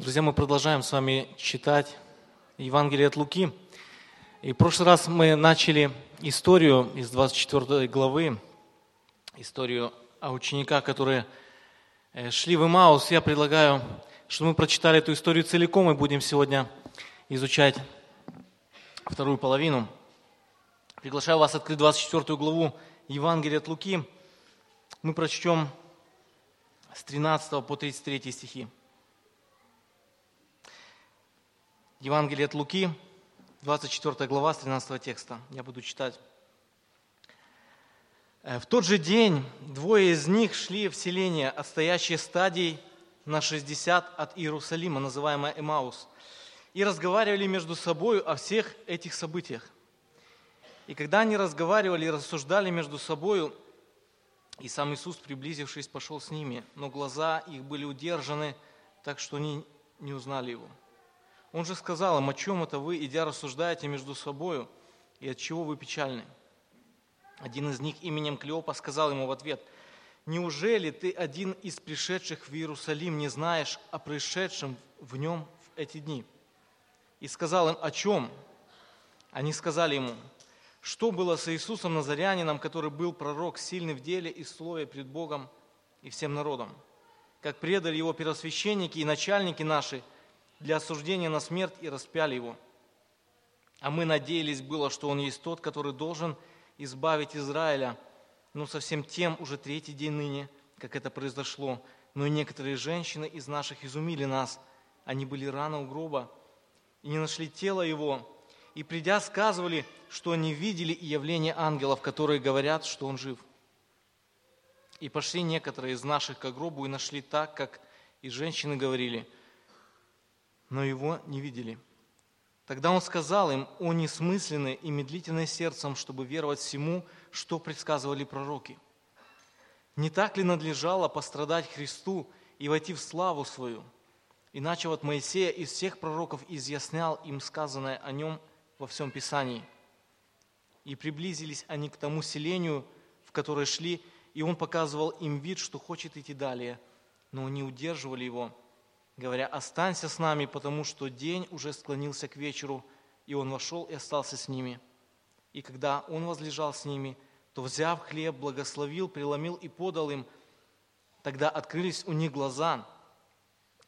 Друзья, мы продолжаем с вами читать Евангелие от Луки. И в прошлый раз мы начали историю из 24 главы, историю о учениках, которые э, шли в Имаус. Я предлагаю, чтобы мы прочитали эту историю целиком и будем сегодня изучать вторую половину. Приглашаю вас открыть 24 главу Евангелия от Луки. Мы прочтем с 13 по 33 стихи. Евангелие от Луки, 24 глава, с 13 текста. Я буду читать. «Э, в тот же день двое из них шли в селение, отстоящее стадий на 60 от Иерусалима, называемое Эмаус, и разговаривали между собой о всех этих событиях. И когда они разговаривали и рассуждали между собой, и сам Иисус, приблизившись, пошел с ними, но глаза их были удержаны, так что они не узнали его. Он же сказал им, о чем это вы, идя, рассуждаете между собою, и от чего вы печальны? Один из них именем Клеопа сказал ему в ответ, «Неужели ты один из пришедших в Иерусалим не знаешь о происшедшем в нем в эти дни?» И сказал им, «О чем?» Они сказали ему, «Что было с Иисусом Назарянином, который был пророк, сильный в деле и слове пред Богом и всем народом? Как предали его первосвященники и начальники наши – для осуждения на смерть и распяли его. А мы надеялись было, что он есть тот, который должен избавить Израиля, но совсем тем уже третий день ныне, как это произошло. Но и некоторые женщины из наших изумили нас. Они были рано у гроба и не нашли тело его. И придя, сказывали, что они видели и явление ангелов, которые говорят, что он жив. И пошли некоторые из наших к гробу и нашли так, как и женщины говорили – но его не видели. Тогда он сказал им, о несмысленное и медлительное сердцем, чтобы веровать всему, что предсказывали пророки. Не так ли надлежало пострадать Христу и войти в славу свою? Иначе вот Моисея из всех пророков изъяснял им сказанное о нем во всем Писании. И приблизились они к тому селению, в которое шли, и он показывал им вид, что хочет идти далее, но они удерживали его – говоря, останься с нами, потому что день уже склонился к вечеру, и он вошел и остался с ними. И когда он возлежал с ними, то, взяв хлеб, благословил, преломил и подал им. Тогда открылись у них глаза,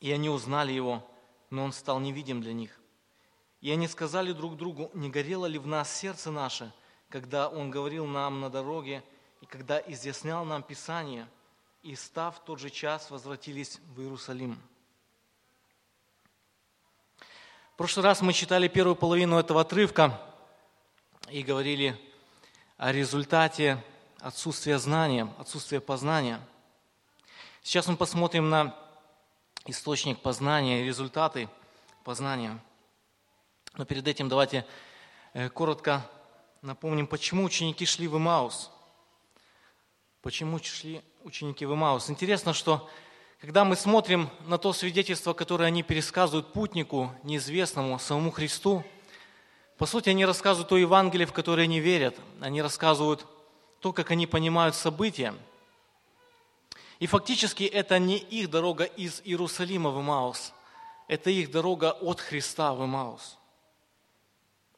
и они узнали его, но он стал невидим для них. И они сказали друг другу, не горело ли в нас сердце наше, когда он говорил нам на дороге, и когда изъяснял нам Писание, и, став тот же час, возвратились в Иерусалим. В прошлый раз мы читали первую половину этого отрывка и говорили о результате отсутствия знания, отсутствия познания. Сейчас мы посмотрим на источник познания, результаты познания. Но перед этим давайте э, коротко напомним, почему ученики шли в Имаус. Почему шли ученики в Имаус? Интересно, что когда мы смотрим на то свидетельство, которое они пересказывают путнику, неизвестному, самому Христу, по сути, они рассказывают то Евангелие, в которое они верят. Они рассказывают то, как они понимают события. И фактически это не их дорога из Иерусалима в Имаус. Это их дорога от Христа в Имаус.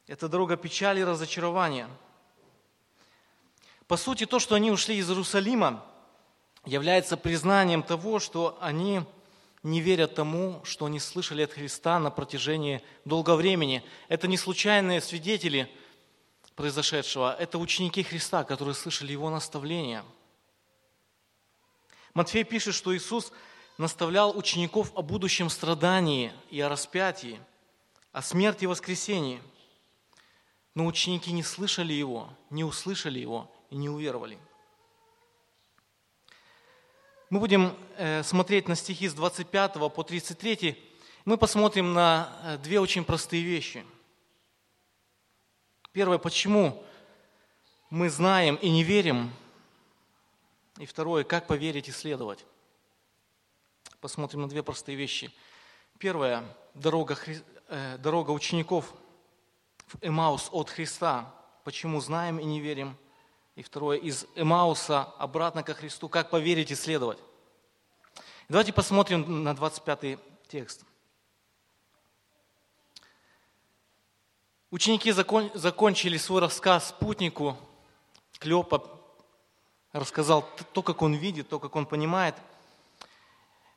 Это дорога печали и разочарования. По сути, то, что они ушли из Иерусалима, является признанием того, что они не верят тому, что они слышали от Христа на протяжении долгого времени. Это не случайные свидетели произошедшего, это ученики Христа, которые слышали Его наставления. Матфей пишет, что Иисус наставлял учеников о будущем страдании и о распятии, о смерти и воскресении. Но ученики не слышали Его, не услышали Его и не уверовали – мы будем э, смотреть на стихи с 25 по 33. Мы посмотрим на э, две очень простые вещи. Первое, почему мы знаем и не верим. И второе, как поверить и следовать. Посмотрим на две простые вещи. Первое, дорога, э, дорога учеников в Эмаус от Христа. Почему знаем и не верим – и второе, из Эмауса обратно ко Христу, как поверить и следовать. Давайте посмотрим на 25 текст. Ученики закон, закончили свой рассказ путнику. Клеопа рассказал то, как он видит, то, как он понимает.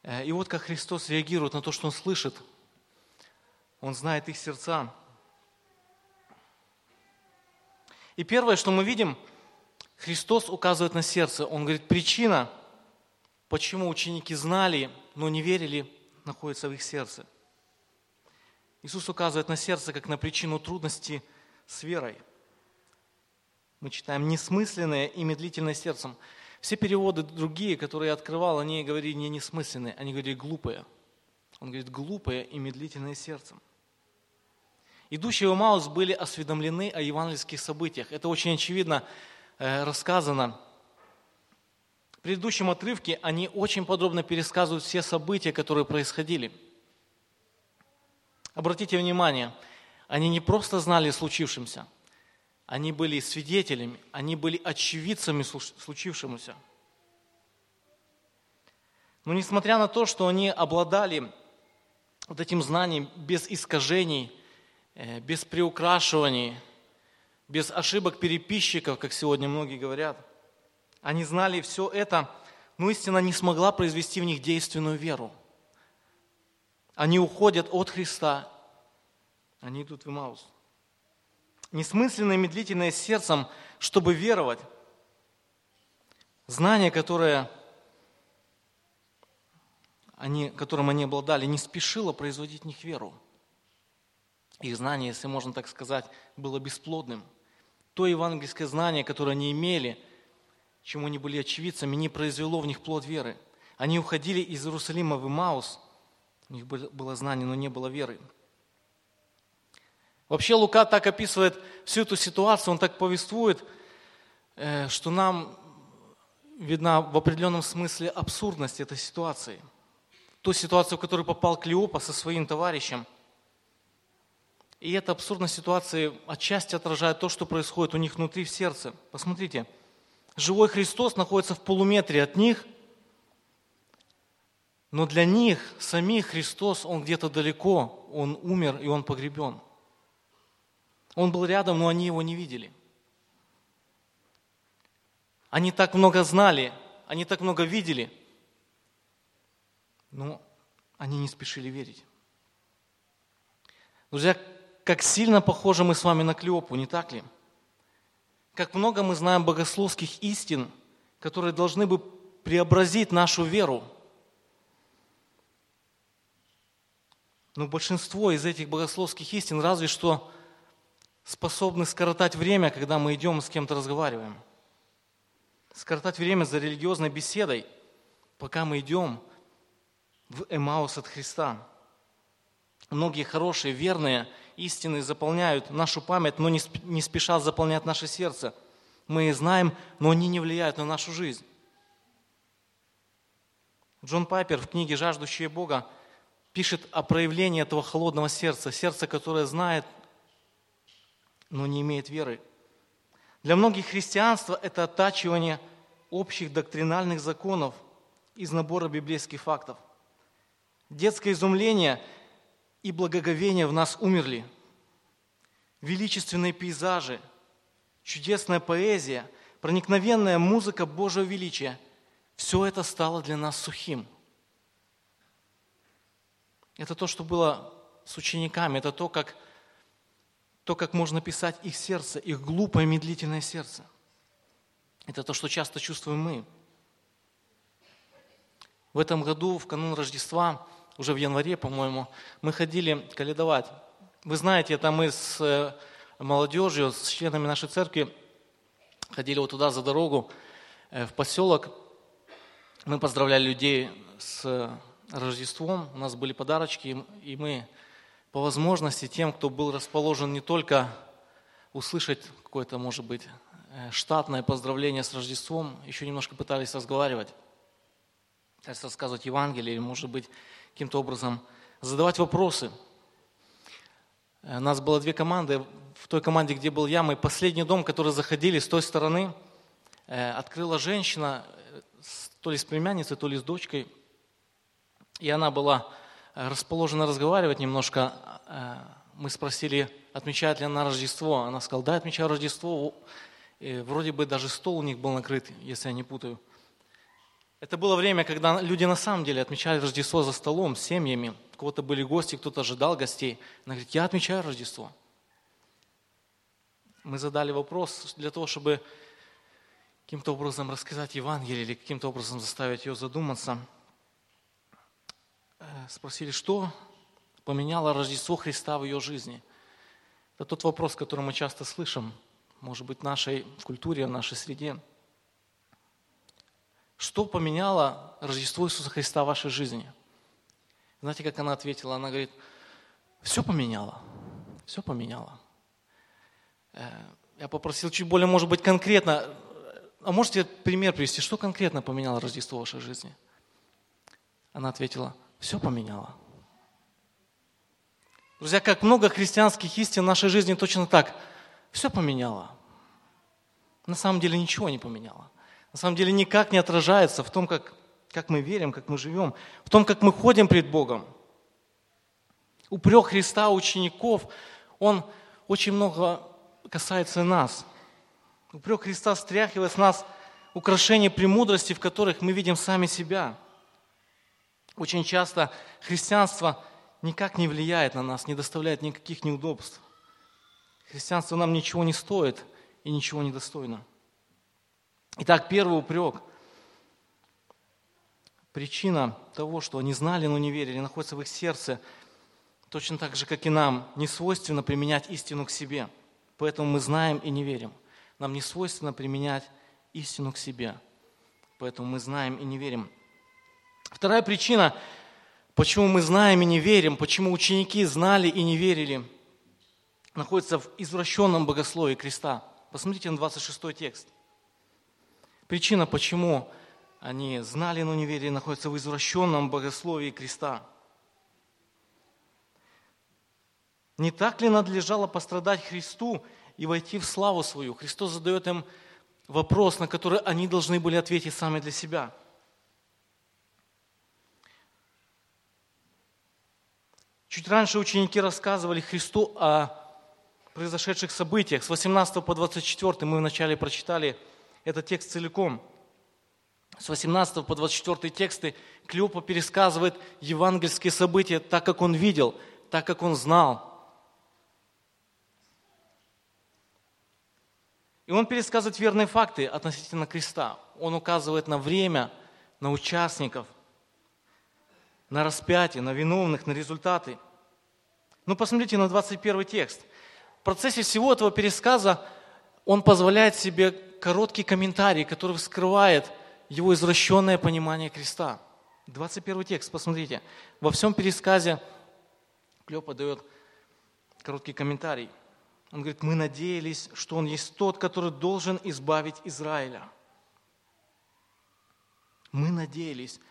Э, и вот как Христос реагирует на то, что он слышит. Он знает их сердца. И первое, что мы видим – Христос указывает на сердце. Он говорит, причина, почему ученики знали, но не верили, находится в их сердце. Иисус указывает на сердце, как на причину трудности с верой. Мы читаем «несмысленное и медлительное сердцем». Все переводы другие, которые я открывал, они говорили не несмысленные, они говорили глупые. Он говорит глупое и медлительное сердцем. Идущие в Маус были осведомлены о евангельских событиях. Это очень очевидно рассказано. В предыдущем отрывке они очень подробно пересказывают все события, которые происходили. Обратите внимание, они не просто знали о случившемся, они были свидетелями, они были очевидцами случившемуся. Но несмотря на то, что они обладали вот этим знанием без искажений – Э, без приукрашиваний, без ошибок переписчиков, как сегодня многие говорят. Они знали все это, но истина не смогла произвести в них действенную веру. Они уходят от Христа, они идут в Имаус. Несмысленное и медлительное сердцем, чтобы веровать. Знание, которое они, которым они обладали, не спешило производить в них веру. Их знание, если можно так сказать, было бесплодным. То евангельское знание, которое они имели, чему они были очевидцами, не произвело в них плод веры. Они уходили из Иерусалима в Имаус, у них было знание, но не было веры. Вообще Лука так описывает всю эту ситуацию, он так повествует, э, что нам видна в определенном смысле абсурдность этой ситуации. Ту ситуацию, в которую попал Клеопа со своим товарищем – и эта абсурдность ситуации отчасти отражает то, что происходит у них внутри в сердце. Посмотрите, живой Христос находится в полуметре от них, но для них самих Христос, Он где-то далеко, Он умер и Он погребен. Он был рядом, но они Его не видели. Они так много знали, они так много видели, но они не спешили верить. Друзья, как сильно похожи мы с вами на Клеопу, не так ли? Как много мы знаем богословских истин, которые должны бы преобразить нашу веру. Но большинство из этих богословских истин разве что способны скоротать время, когда мы идем с кем-то разговариваем. Скоротать время за религиозной беседой, пока мы идем в Эмаус от Христа. Многие хорошие, верные истины заполняют нашу память, но не спешат заполнять наше сердце. Мы знаем, но они не влияют на нашу жизнь. Джон Пайпер в книге «Жаждущие Бога» пишет о проявлении этого холодного сердца, сердца, которое знает, но не имеет веры. Для многих христианство – это оттачивание общих доктринальных законов из набора библейских фактов. Детское изумление – и благоговение в нас умерли. Величественные пейзажи, чудесная поэзия, проникновенная музыка Божьего величия – все это стало для нас сухим. Это то, что было с учениками, это то, как, то, как можно писать их сердце, их глупое медлительное сердце. Это то, что часто чувствуем мы. В этом году, в канун Рождества, уже в январе, по-моему, мы ходили каледовать. Вы знаете, это мы с э, молодежью, с членами нашей церкви ходили вот туда за дорогу, э, в поселок. Мы поздравляли людей с Рождеством, у нас были подарочки, и мы по возможности тем, кто был расположен не только услышать какое-то, может быть, э, штатное поздравление с Рождеством, еще немножко пытались разговаривать, пытались рассказывать Евангелие, или, может быть, каким-то образом задавать вопросы. Э, у нас было две команды. В той команде, где был я, мы последний дом, который заходили с той стороны, э, открыла женщина, э, то ли с племянницей, то ли с дочкой. И она была расположена разговаривать немножко. мы спросили, отмечает ли она Рождество. Она сказала, да, отмечаю Рождество. И вроде бы даже стол у них был накрыт, если я не путаю. Это было время, когда люди на самом деле отмечали Рождество за столом, с семьями. У кого-то были гости, кто-то ожидал гостей. Она говорит, я отмечаю Рождество. Мы задали вопрос для того, чтобы каким-то образом рассказать Евангелие или каким-то образом заставить ее задуматься. Э, спросили, что поменяло Рождество Христа в ее жизни. Это тот вопрос, который мы часто слышим, может быть, в нашей культуре, в нашей среде. Что поменяло Рождество Иисуса Христа в вашей жизни? Знаете, как она ответила? Она говорит, все поменяло, все поменяло. Э, я попросил чуть более, может быть, конкретно. А можете пример привести, что конкретно поменяло Рождество в вашей жизни? Она ответила, все поменяло. Друзья, как много христианских истин в нашей жизни точно так. Все поменяло. На самом деле ничего не поменяло на самом деле никак не отражается в том, как, как мы верим, как мы живем, в том, как мы ходим пред Богом. Упрек Христа учеников, он очень много касается нас. Упрек Христа стряхивает с нас украшения премудрости, в которых мы видим сами себя. Очень часто христианство никак не влияет на нас, не доставляет никаких неудобств. Христианство нам ничего не стоит и ничего не достойно. Итак, первый упрек. Причина того, что они знали, но не верили, находится в их сердце, точно так же, как и нам, не свойственно применять истину к себе. Поэтому мы знаем и не верим. Нам не свойственно применять истину к себе. Поэтому мы знаем и не верим. Вторая причина, почему мы знаем и не верим, почему ученики знали и не верили, находится в извращенном богословии креста. Посмотрите на 26 текст. Причина, почему они знали, но не верили, находится в извращенном богословии креста. Не так ли надлежало пострадать Христу и войти в славу свою? Христос задает им вопрос, на который они должны были ответить сами для себя. Чуть раньше ученики рассказывали Христу о произошедших событиях. С 18 по 24 мы вначале прочитали – этот текст целиком. С 18 по 24 тексты Клеопа пересказывает евангельские события так, как он видел, так, как он знал. И он пересказывает верные факты относительно креста. Он указывает на время, на участников, на распятие, на виновных, на результаты. Ну, посмотрите на 21 текст. В процессе всего этого пересказа он позволяет себе короткий комментарий, который вскрывает его извращенное понимание креста. 21 текст, посмотрите. Во всем пересказе Клёпа дает короткий комментарий. Он говорит, мы надеялись, что Он есть тот, который должен избавить Израиля. Мы надеялись,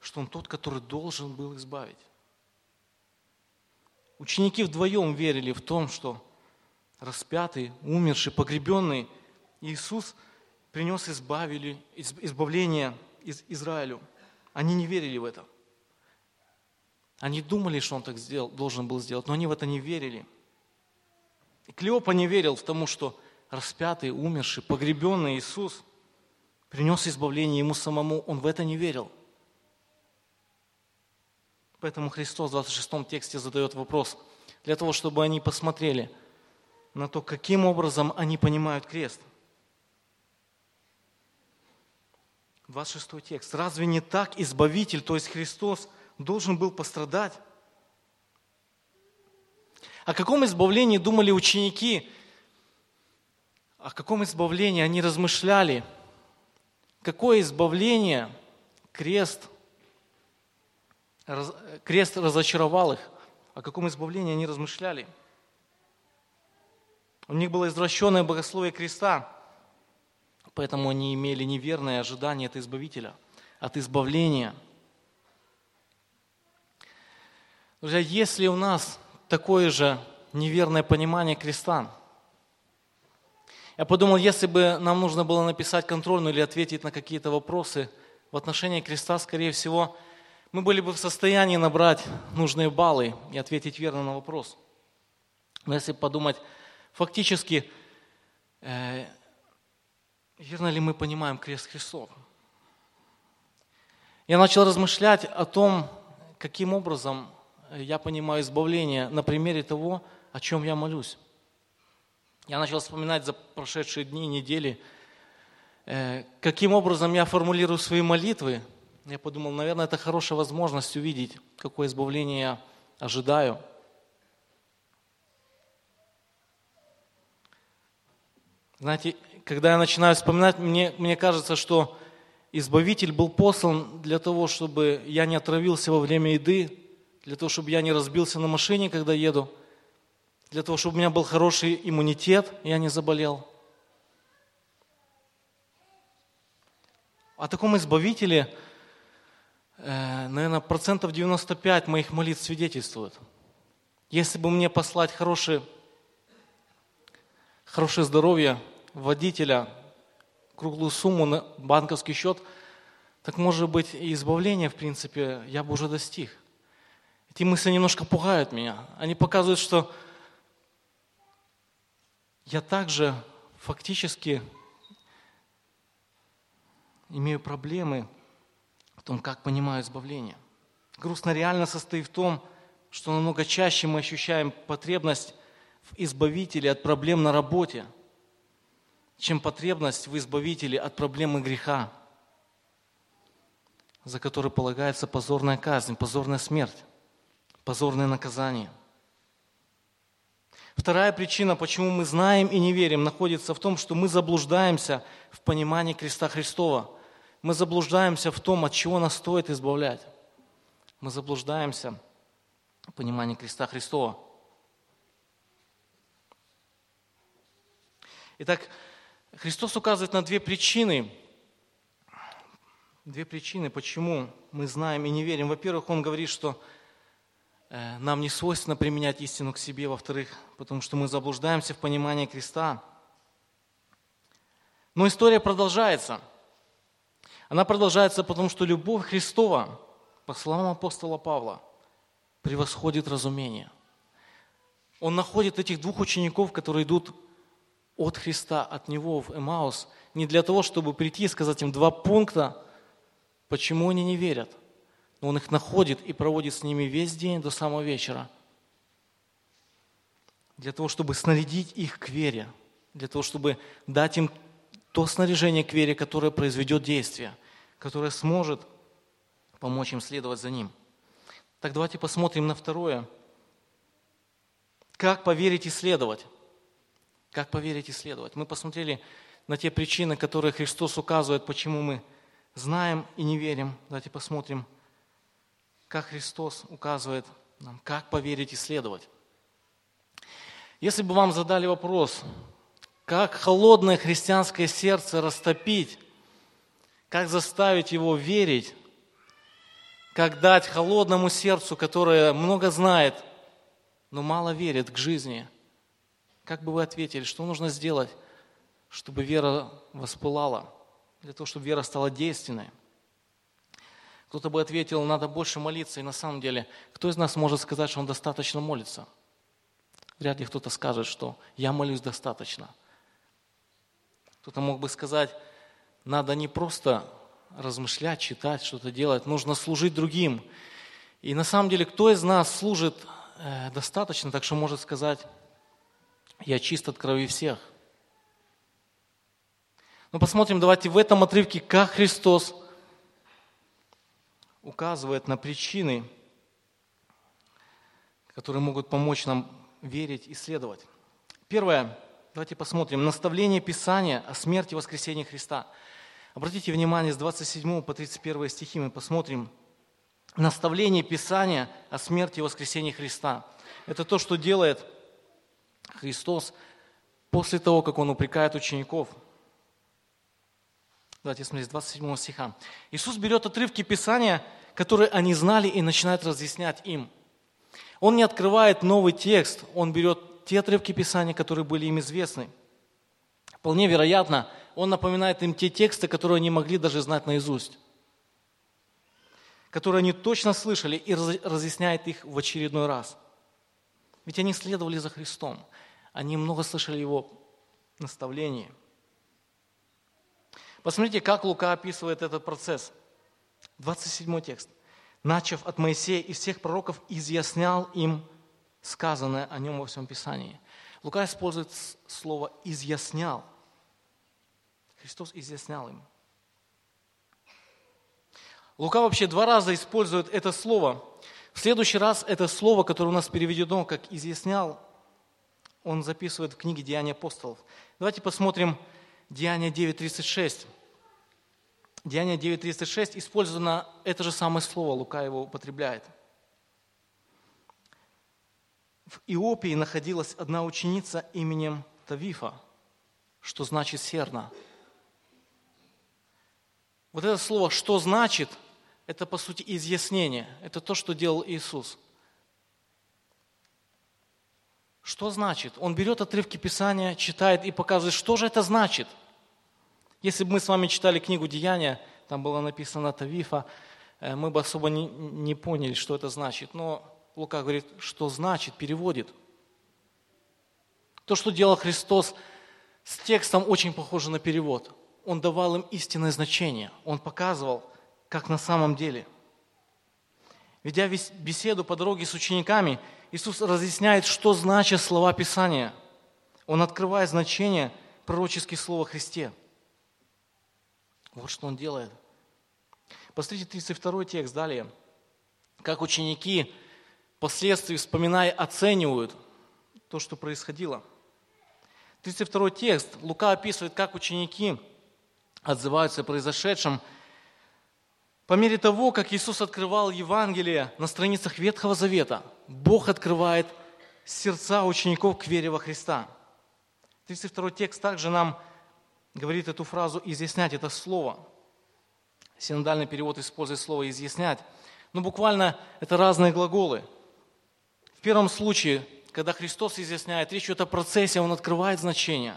что Он тот, который должен был избавить. Ученики вдвоем верили в том, что распятый, умерший, погребенный – Иисус принес избавили, избавление из Израилю. Они не верили в это. Они думали, что он так сделал, должен был сделать, но они в это не верили. И Клеопа не верил в тому, что распятый, умерший, погребенный Иисус принес избавление ему самому. Он в это не верил. Поэтому Христос в 26 тексте задает вопрос, для того, чтобы они посмотрели на то, каким образом они понимают крест – 26 текст. Разве не так Избавитель, то есть Христос, должен был пострадать? О каком избавлении думали ученики? О каком избавлении они размышляли? Какое избавление крест, крест разочаровал их? О каком избавлении они размышляли? У них было извращенное богословие креста – Поэтому они имели неверное ожидание от Избавителя, от избавления. Друзья, если у нас такое же неверное понимание креста, я подумал, если бы нам нужно было написать контрольную или ответить на какие-то вопросы в отношении креста, скорее всего, мы были бы в состоянии набрать нужные баллы и ответить верно на вопрос. Но если подумать, фактически, э, верно ли мы понимаем крест Христов? Я начал размышлять о том, каким образом я понимаю избавление на примере того, о чем я молюсь. Я начал вспоминать за прошедшие дни, недели, э, каким образом я формулирую свои молитвы. Я подумал, наверное, это хорошая возможность увидеть, какое избавление я ожидаю. Знаете, когда я начинаю вспоминать, мне, мне кажется, что Избавитель был послан для того, чтобы я не отравился во время еды, для того, чтобы я не разбился на машине, когда еду, для того, чтобы у меня был хороший иммунитет, я не заболел. О таком избавителе, э, наверное, процентов 95 моих молитв свидетельствуют. Если бы мне послать хорошее, хорошее здоровье водителя, круглую сумму на банковский счет, так может быть и избавление, в принципе, я бы уже достиг. Эти мысли немножко пугают меня. Они показывают, что я также фактически имею проблемы в том, как понимаю избавление. Грустно реально состоит в том, что намного чаще мы ощущаем потребность в избавителе от проблем на работе – чем потребность в избавителе от проблемы греха, за который полагается позорная казнь, позорная смерть, позорное наказание. Вторая причина, почему мы знаем и не верим, находится в том, что мы заблуждаемся в понимании креста Христова. Мы заблуждаемся в том, от чего нас стоит избавлять. Мы заблуждаемся в понимании креста Христова. Итак, Христос указывает на две причины, две причины, почему мы знаем и не верим. Во-первых, Он говорит, что э, нам не свойственно применять истину к себе. Во-вторых, потому что мы заблуждаемся в понимании креста. Но история продолжается. Она продолжается потому, что любовь Христова, по словам апостола Павла, превосходит разумение. Он находит этих двух учеников, которые идут от Христа, от Него в Эмаус, не для того, чтобы прийти и сказать им два пункта, почему они не верят. Но Он их находит и проводит с ними весь день до самого вечера. Для того, чтобы снарядить их к вере, для того, чтобы дать им то снаряжение к вере, которое произведет действие, которое сможет помочь им следовать за Ним. Так давайте посмотрим на второе. Как поверить и следовать? Как поверить и следовать? Мы посмотрели на те причины, которые Христос указывает, почему мы знаем и не верим. Давайте посмотрим, как Христос указывает нам, как поверить и следовать. Если бы вам задали вопрос, как холодное христианское сердце растопить, как заставить его верить, как дать холодному сердцу, которое много знает, но мало верит к жизни – как бы вы ответили, что нужно сделать, чтобы вера воспылала, для того, чтобы вера стала действенной? Кто-то бы ответил, надо больше молиться, и на самом деле, кто из нас может сказать, что он достаточно молится? Вряд ли кто-то скажет, что я молюсь достаточно. Кто-то мог бы сказать, надо не просто размышлять, читать, что-то делать, нужно служить другим. И на самом деле, кто из нас служит э, достаточно, так что может сказать, я чист от крови всех. Но посмотрим, давайте в этом отрывке, как Христос указывает на причины, которые могут помочь нам верить и следовать. Первое, давайте посмотрим, наставление Писания о смерти и воскресении Христа. Обратите внимание, с 27 по 31 стихи мы посмотрим наставление Писания о смерти и воскресении Христа. Это то, что делает Христос после того, как Он упрекает учеников. Давайте смотреть, 27 стиха. Иисус берет отрывки Писания, которые они знали, и начинает разъяснять им. Он не открывает новый текст, он берет те отрывки Писания, которые были им известны. Вполне вероятно, он напоминает им те тексты, которые они могли даже знать наизусть, которые они точно слышали и разъясняет их в очередной раз – Ведь они следовали за Христом. Они много слышали Его наставлений. Посмотрите, как Лука описывает этот процесс. 27 текст. «Начав от Моисея и всех пророков, изъяснял им сказанное о нем во всем Писании». Лука использует слово «изъяснял». Христос изъяснял им. Лука вообще два раза использует это слово. В следующий раз это слово, которое у нас переведено как «изъяснял», он записывает в книге «Деяния апостолов». Давайте посмотрим Деяние 9.36. Деяние 9.36 использовано это же самое слово, Лука его употребляет. В Иопии находилась одна ученица именем Тавифа, что значит серна. Вот это слово «что значит» – это, по сути, изъяснение. Это то, что делал Иисус. Что значит? Он берет отрывки Писания, читает и показывает, что же это значит. Если бы мы с вами читали книгу «Деяния», там было написано «Тавифа», э, мы бы особо не, не поняли, что это значит. Но Лука говорит, что значит, переводит. То, что делал Христос с текстом, очень похоже на перевод. Он давал им истинное значение. Он показывал, как на самом деле. Ведя беседу по дороге с учениками, Иисус разъясняет, что значат слова Писания. Он открывает значение пророческих слов о Христе. Вот что он делает. Посмотрите 32 текст далее. Как ученики впоследствии, вспоминая, оценивают то, что происходило. 32 текст. Лука описывает, как ученики отзываются о произошедшем. По мере того, как Иисус открывал Евангелие на страницах Ветхого Завета, Бог открывает сердца учеников к вере во Христа. 32 текст также нам говорит эту фразу «изъяснять» – это слово. Синодальный перевод использует слово «изъяснять». Но буквально это разные глаголы – в первом случае, когда Христос изъясняет, речь идет о процессе, Он открывает значение.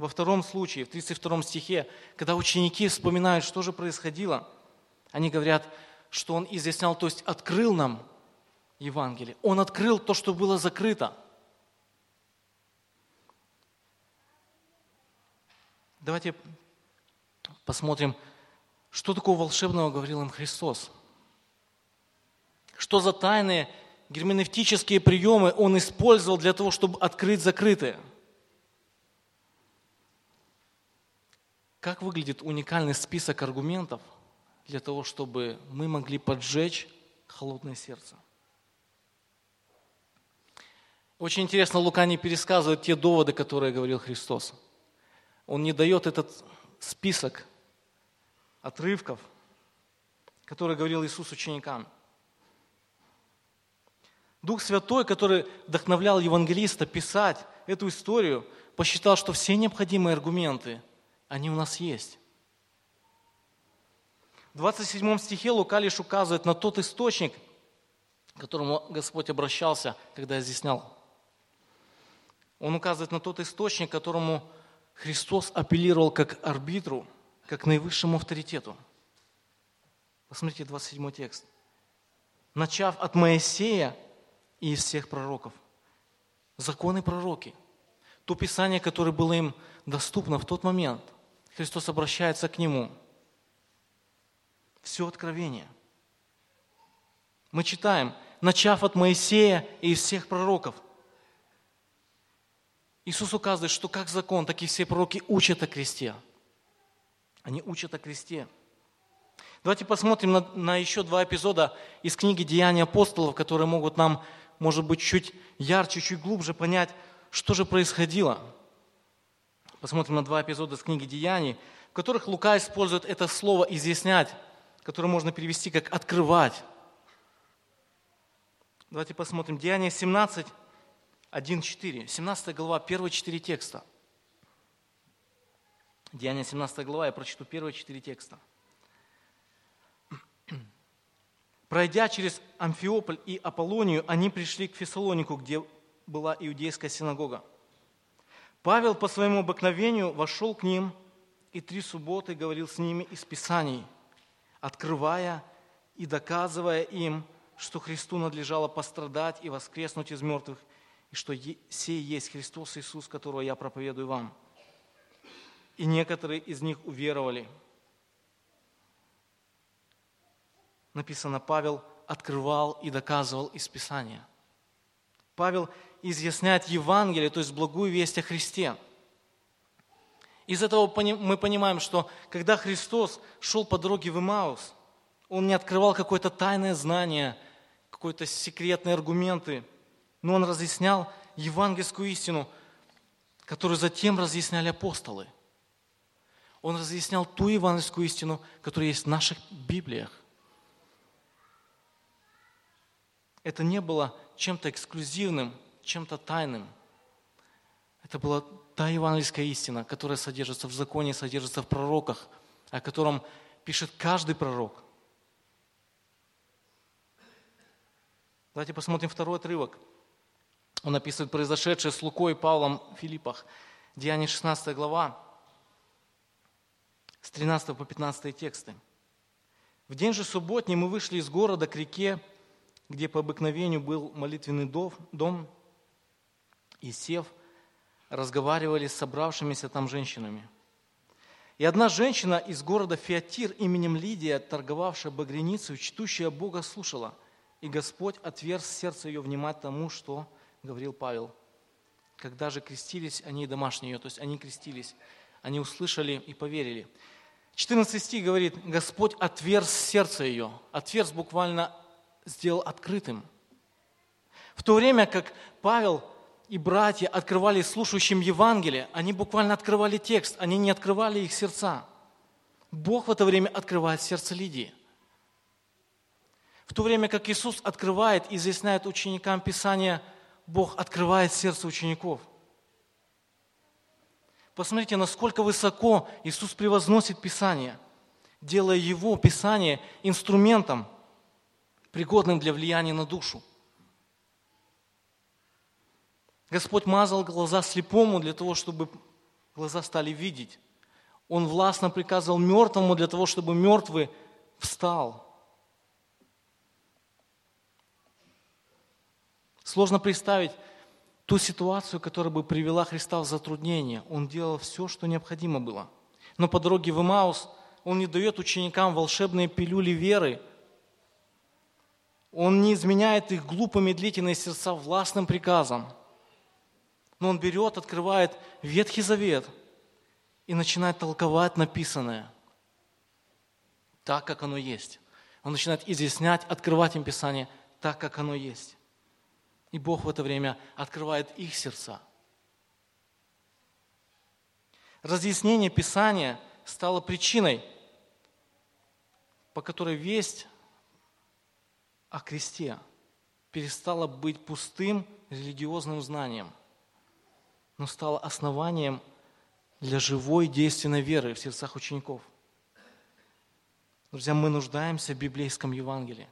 Во втором случае, в 32 стихе, когда ученики вспоминают, что же происходило, они говорят, что Он изъяснял, то есть открыл нам Евангелие. Он открыл то, что было закрыто. Давайте посмотрим, что такого волшебного говорил им Христос. Что за тайны герменевтические приемы он использовал для того, чтобы открыть закрытые. Как выглядит уникальный список аргументов для того, чтобы мы могли поджечь холодное сердце? Очень интересно, Лука не пересказывает те доводы, которые говорил Христос. Он не дает этот список отрывков, которые говорил Иисус ученикам – Дух Святой, который вдохновлял евангелиста писать эту историю, посчитал, что все необходимые аргументы, они у нас есть. В 27 стихе Лука лишь указывает на тот источник, к которому Господь обращался, когда изъяснял. Он указывает на тот источник, к которому Христос апеллировал как арбитру, как наивысшему авторитету. Посмотрите 27 текст. Начав от Моисея и из всех пророков. Законы пророки. То Писание, которое было им доступно в тот момент. Христос обращается к нему. Все откровение. Мы читаем, начав от Моисея и из всех пророков. Иисус указывает, что как закон, так и все пророки учат о кресте. Они учат о кресте. Давайте посмотрим на, на еще два эпизода из книги «Деяния апостолов», которые могут нам может быть, чуть ярче, чуть глубже понять, что же происходило. Посмотрим на два эпизода с книги «Деяний», в которых Лука использует это слово «изъяснять», которое можно перевести как «открывать». Давайте посмотрим. Деяние 17, 1, 4. 17 глава, первые четыре текста. Деяние 17 глава, я прочту первые четыре текста. Пройдя через Амфиополь и Аполлонию, они пришли к Фессалонику, где была иудейская синагога. Павел по своему обыкновению вошел к ним и три субботы говорил с ними из Писаний, открывая и доказывая им, что Христу надлежало пострадать и воскреснуть из мертвых, и что сей есть Христос Иисус, которого я проповедую вам. И некоторые из них уверовали. Написано, Павел открывал и доказывал из Писания. Павел изъясняет Евангелие, то есть благую весть о Христе. Из этого мы понимаем, что когда Христос шел по дороге в Имаус, Он не открывал какое-то тайное знание, какие-то секретные аргументы, но Он разъяснял евангельскую истину, которую затем разъясняли апостолы. Он разъяснял ту евангельскую истину, которая есть в наших Библиях. Это не было чем-то эксклюзивным, чем-то тайным. Это была та евангельская истина, которая содержится в законе, содержится в пророках, о котором пишет каждый пророк. Давайте посмотрим второй отрывок. Он описывает произошедшее с Лукой и Павлом в Филиппах. Деяние 16 глава, с 13 по 15 тексты. В день же субботний мы вышли из города к реке, где по обыкновению был молитвенный дом, и сев, разговаривали с собравшимися там женщинами. И одна женщина из города Фиатир именем Лидия, торговавшая багряницей, чтущая Бога, слушала, и Господь отверз сердце ее внимать тому, что говорил Павел. Когда же крестились они домашние ее, то есть они крестились, они услышали и поверили. 14 стих говорит, Господь отверз сердце ее. Отверз буквально сделал открытым. В то время как Павел и братья открывали слушающим Евангелие, они буквально открывали текст, они не открывали их сердца. Бог в это время открывает сердце Лидии. В то время как Иисус открывает и изъясняет ученикам Писания, Бог открывает сердце учеников. Посмотрите, насколько высоко Иисус превозносит Писание, делая Его Писание инструментом – пригодным для влияния на душу. Господь мазал глаза слепому для того, чтобы глаза стали видеть. Он властно приказывал мертвому для того, чтобы мертвый встал. Сложно представить ту ситуацию, которая бы привела Христа в затруднение. Он делал все, что необходимо было. Но по дороге в Имаус он не дает ученикам волшебные пилюли веры – он не изменяет их глупо медлительные сердца властным приказом. Но он берет, открывает Ветхий Завет и начинает толковать написанное так, как оно есть. Он начинает изъяснять, открывать им Писание так, как оно есть. И Бог в это время открывает их сердца. Разъяснение Писания стало причиной, по которой весть о кресте перестало быть пустым религиозным знанием, но стало основанием для живой действенной веры в сердцах учеников. Друзья, мы нуждаемся в библейском Евангелии.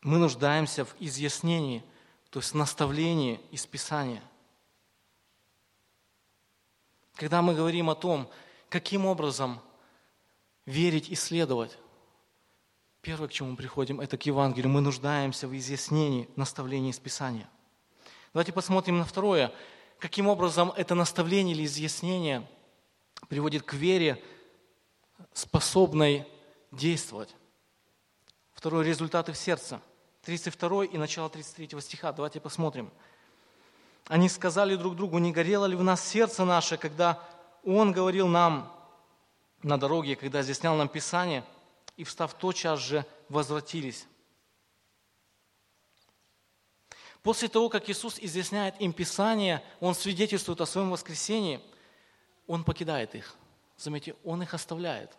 Мы нуждаемся в изъяснении, то есть наставлении из Писания. Когда мы говорим о том, каким образом верить и следовать, Первое, к чему мы приходим, это к Евангелию. Мы нуждаемся в изъяснении, наставлении из Писания. Давайте посмотрим на второе. Каким образом это наставление или изъяснение приводит к вере, способной действовать. Второе – результаты в сердце. 32 и начало 33 стиха. Давайте посмотрим. Они сказали друг другу, не горело ли в нас сердце наше, когда Он говорил нам на дороге, когда изъяснял нам Писание – и, встав тотчас же, возвратились. После того, как Иисус изъясняет им Писание, Он свидетельствует о своем воскресении, Он покидает их. Заметьте, Он их оставляет.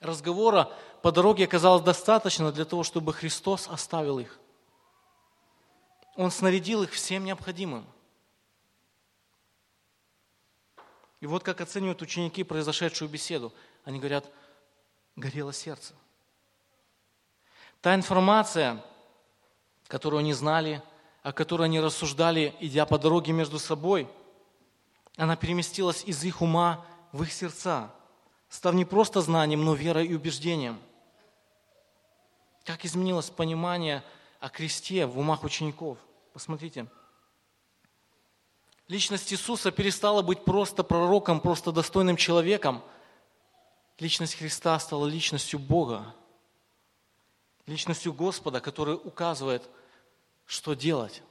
Разговора по дороге оказалось достаточно для того, чтобы Христос оставил их. Он снарядил их всем необходимым. И вот как оценивают ученики произошедшую беседу. Они говорят, горело сердце. Та информация, которую они знали, о которой они рассуждали, идя по дороге между собой, она переместилась из их ума в их сердца, став не просто знанием, но верой и убеждением. Как изменилось понимание о кресте в умах учеников. Посмотрите. Личность Иисуса перестала быть просто пророком, просто достойным человеком. Личность Христа стала личностью Бога, личностью Господа, который указывает, что делать.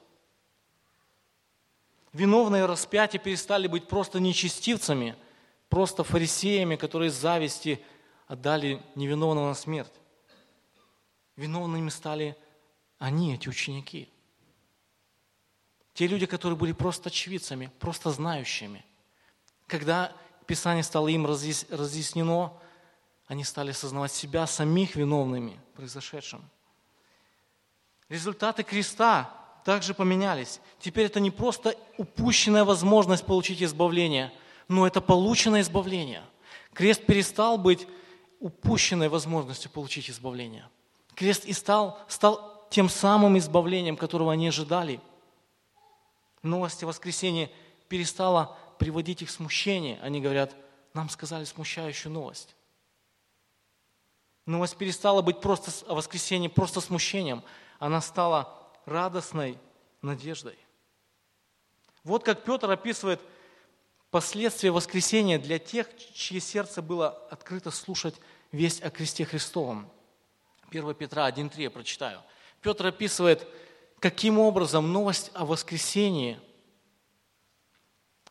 Виновные распятия перестали быть просто нечестивцами, просто фарисеями, которые из зависти отдали невиновного на смерть. Виновными стали они, эти ученики. Те люди, которые были просто очевидцами, просто знающими. Когда Писание стало им разъяснено, они стали осознавать себя самих виновными произошедшем. Результаты креста также поменялись. Теперь это не просто упущенная возможность получить избавление, но это полученное избавление. Крест перестал быть упущенной возможностью получить избавление. Крест и стал, стал тем самым избавлением, которого они ожидали. Новость о воскресении перестала приводить их в смущение. Они говорят, нам сказали смущающую новость. Новость перестала быть просто о воскресении, просто смущением. Она стала радостной надеждой. Вот как Петр описывает последствия воскресения для тех, чье сердце было открыто слушать весть о кресте Христовом. 1 Петра 1.3 я прочитаю. Петр описывает, каким образом новость о воскресении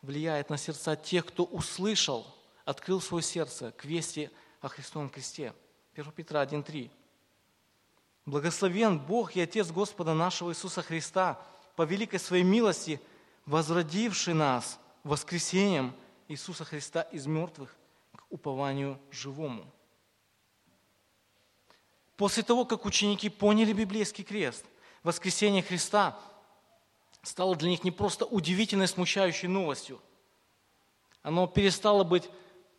влияет на сердца тех, кто услышал, открыл свое сердце к вести о Христовом кресте. 1 Петра 1.3. Благословен Бог и Отец Господа нашего Иисуса Христа, по великой своей милости, возродивший нас воскресением Иисуса Христа из мертвых к упованию живому. После того, как ученики поняли библейский крест, воскресение Христа стало для них не просто удивительной, смущающей новостью. Оно перестало быть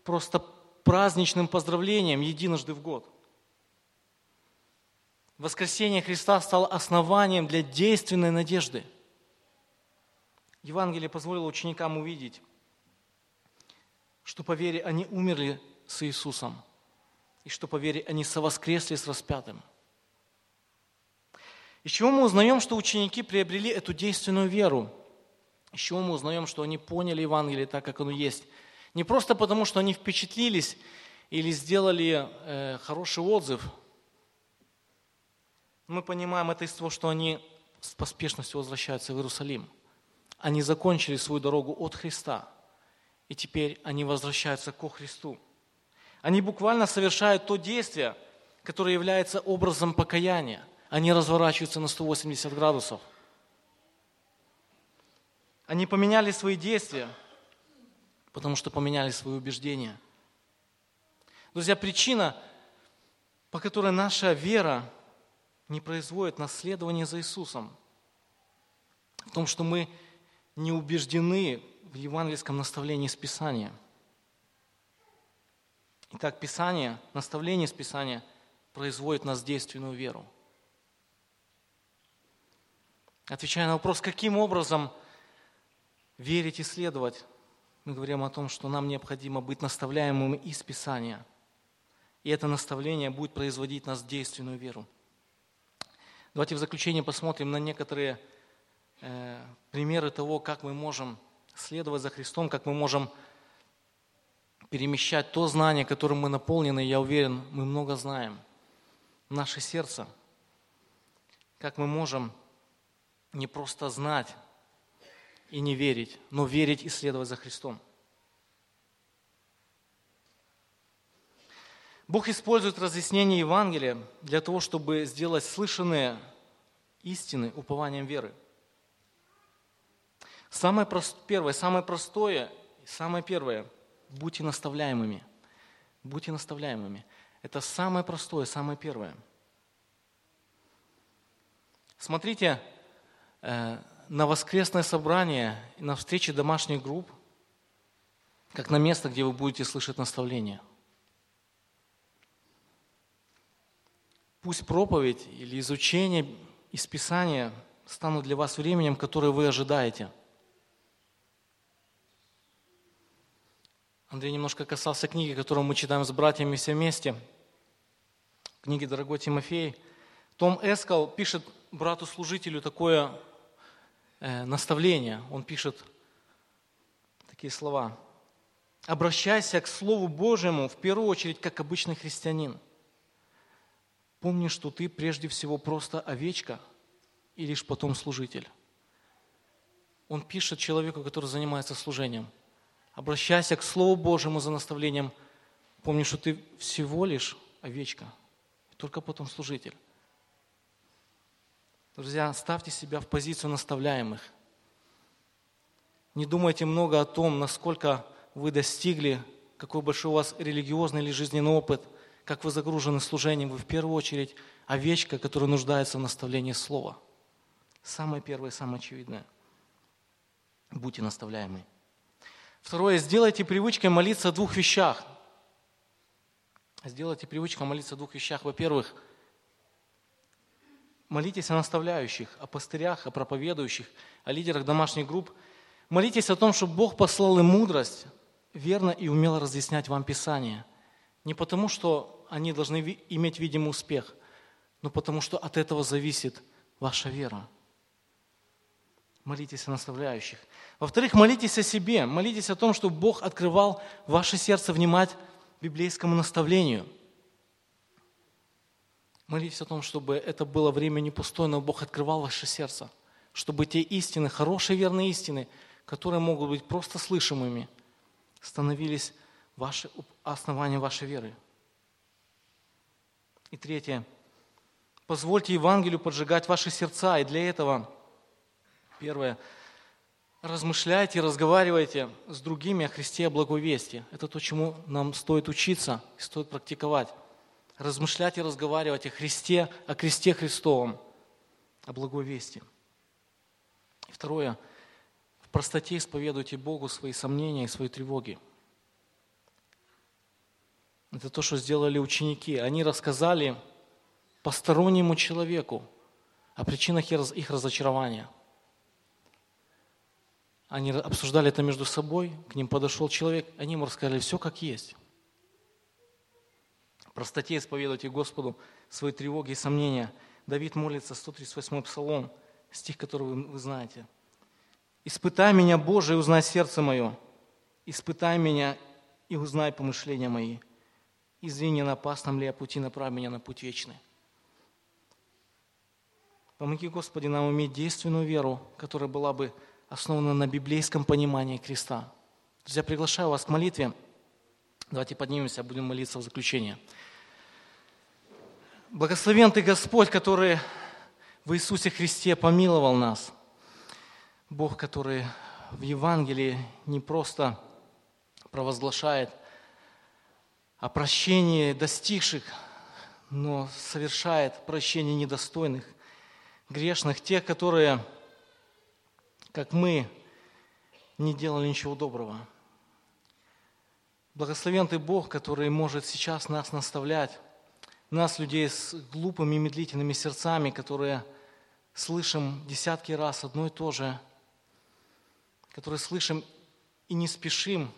просто праздничным поздравлением единожды в год – Воскресение Христа стало основанием для действенной надежды. Евангелие позволило ученикам увидеть, что по вере они умерли с Иисусом, и что по вере они совоскресли с распятым. Из чего мы узнаем, что ученики приобрели эту действенную веру? Из чего мы узнаем, что они поняли Евангелие так, как оно есть? Не просто потому, что они впечатлились или сделали э, хороший отзыв – мы понимаем это из того, что они с поспешностью возвращаются в Иерусалим. Они закончили свою дорогу от Христа, и теперь они возвращаются ко Христу. Они буквально совершают то действие, которое является образом покаяния. Они разворачиваются на 180 градусов. Они поменяли свои действия, потому что поменяли свои убеждения. Друзья, причина, по которой наша вера не производит наследование за Иисусом. В том, что мы не убеждены в евангельском наставлении из Писания. Итак, Писание, наставление из Писания производит нас действенную веру. Отвечая на вопрос, каким образом верить и следовать, мы говорим о том, что нам необходимо быть наставляемым из Писания. И это наставление будет производить нас действенную веру. Давайте в заключение посмотрим на некоторые э, примеры того, как мы можем следовать за Христом, как мы можем перемещать то знание, которым мы наполнены, я уверен, мы много знаем, наше сердце. Как мы можем не просто знать и не верить, но верить и следовать за Христом. Бог использует разъяснение Евангелия для того, чтобы сделать слышанные истины упованием веры. Самое прост, первое, самое простое, самое первое – будьте наставляемыми. Будьте наставляемыми. Это самое простое, самое первое. Смотрите э, на воскресное собрание, на встречи домашних групп, как на место, где вы будете слышать наставления – Пусть проповедь или изучение из Писания станут для вас временем, которое вы ожидаете. Андрей немножко касался книги, которую мы читаем с братьями все вместе. Книги «Дорогой Тимофей». Том Эскал пишет брату-служителю такое э, наставление. Он пишет такие слова. «Обращайся к Слову Божьему в первую очередь как обычный христианин. Помни, что ты прежде всего просто овечка и лишь потом служитель». Он пишет человеку, который занимается служением. «Обращайся к Слову Божьему за наставлением. Помни, что ты всего лишь овечка, и только потом служитель». Друзья, ставьте себя в позицию наставляемых. Не думайте много о том, насколько вы достигли, какой большой у вас религиозный или жизненный опыт, как вы загружены служением. Вы в первую очередь овечка, которая нуждается в наставлении слова. Самое первое, самое очевидное. Будьте наставляемы. Второе, сделайте привычкой молиться о двух вещах. Сделайте привычкой молиться о двух вещах. Во-первых, Молитесь о наставляющих, о пастырях, о проповедующих, о лидерах домашних групп. Молитесь о том, чтобы Бог послал им мудрость, верно и умело разъяснять вам Писание. Не потому, что они должны иметь видимый успех, но потому, что от этого зависит ваша вера. Молитесь о наставляющих. Во-вторых, молитесь о себе. Молитесь о том, чтобы Бог открывал ваше сердце внимать библейскому наставлению – Молитесь о том, чтобы это было время не пустое, но Бог открывал ваше сердце, чтобы те истины, хорошие верные истины, которые могут быть просто слышимыми, становились ваши, основанием вашей веры. И третье. Позвольте Евангелию поджигать ваши сердца. И для этого, первое, размышляйте, разговаривайте с другими о Христе, о благой вести. Это то, чему нам стоит учиться и стоит практиковать размышлять и разговаривать о Христе, о кресте Христовом, о благой вести. И второе, в простоте исповедуйте Богу свои сомнения и свои тревоги. Это то, что сделали ученики. Они рассказали постороннему человеку о причинах их разочарования. Они обсуждали это между собой, к ним подошел человек, они ему рассказали все как есть простоте исповедуйте Господу свои тревоги и сомнения. Давид молится, 138 псалом, стих, который вы, вы знаете. «Испытай меня, Боже, и узнай сердце мое. Испытай меня и узнай помышления мои. Извини, на опасном ли я пути, направь меня на путь вечный». Помоги, Господи, нам иметь действенную веру, которая была бы основана на библейском понимании креста. Друзья, приглашаю вас к молитве. Давайте поднимемся, будем молиться в заключение. Благословен Ты, Господь, который в Иисусе Христе помиловал нас. Бог, который в Евангелии не просто провозглашает о прощении достигших, но совершает прощение недостойных, грешных, тех, которые, как мы, не делали ничего доброго. Благословен Ты Бог, который может сейчас нас наставлять, нас, людей с глупыми, медлительными сердцами, которые слышим десятки раз одно и то же, которые слышим и не спешим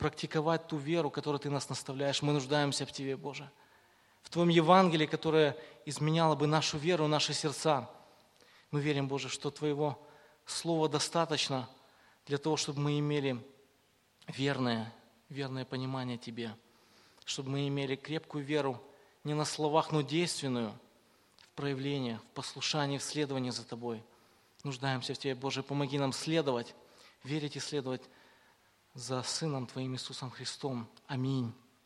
практиковать ту веру, которую Ты нас наставляешь. Мы нуждаемся в Тебе, Боже. В Твоем Евангелии, которое изменяло бы нашу веру, наши сердца. Мы верим, Боже, что Твоего Слова достаточно для того, чтобы мы имели верное, верное понимание Тебе, чтобы мы имели крепкую веру не на словах, но действенную в проявлениях, в послушании, в следовании за Тобой. Нуждаемся в Тебе, Боже, помоги нам следовать, верить и следовать за Сыном Твоим Иисусом Христом. Аминь.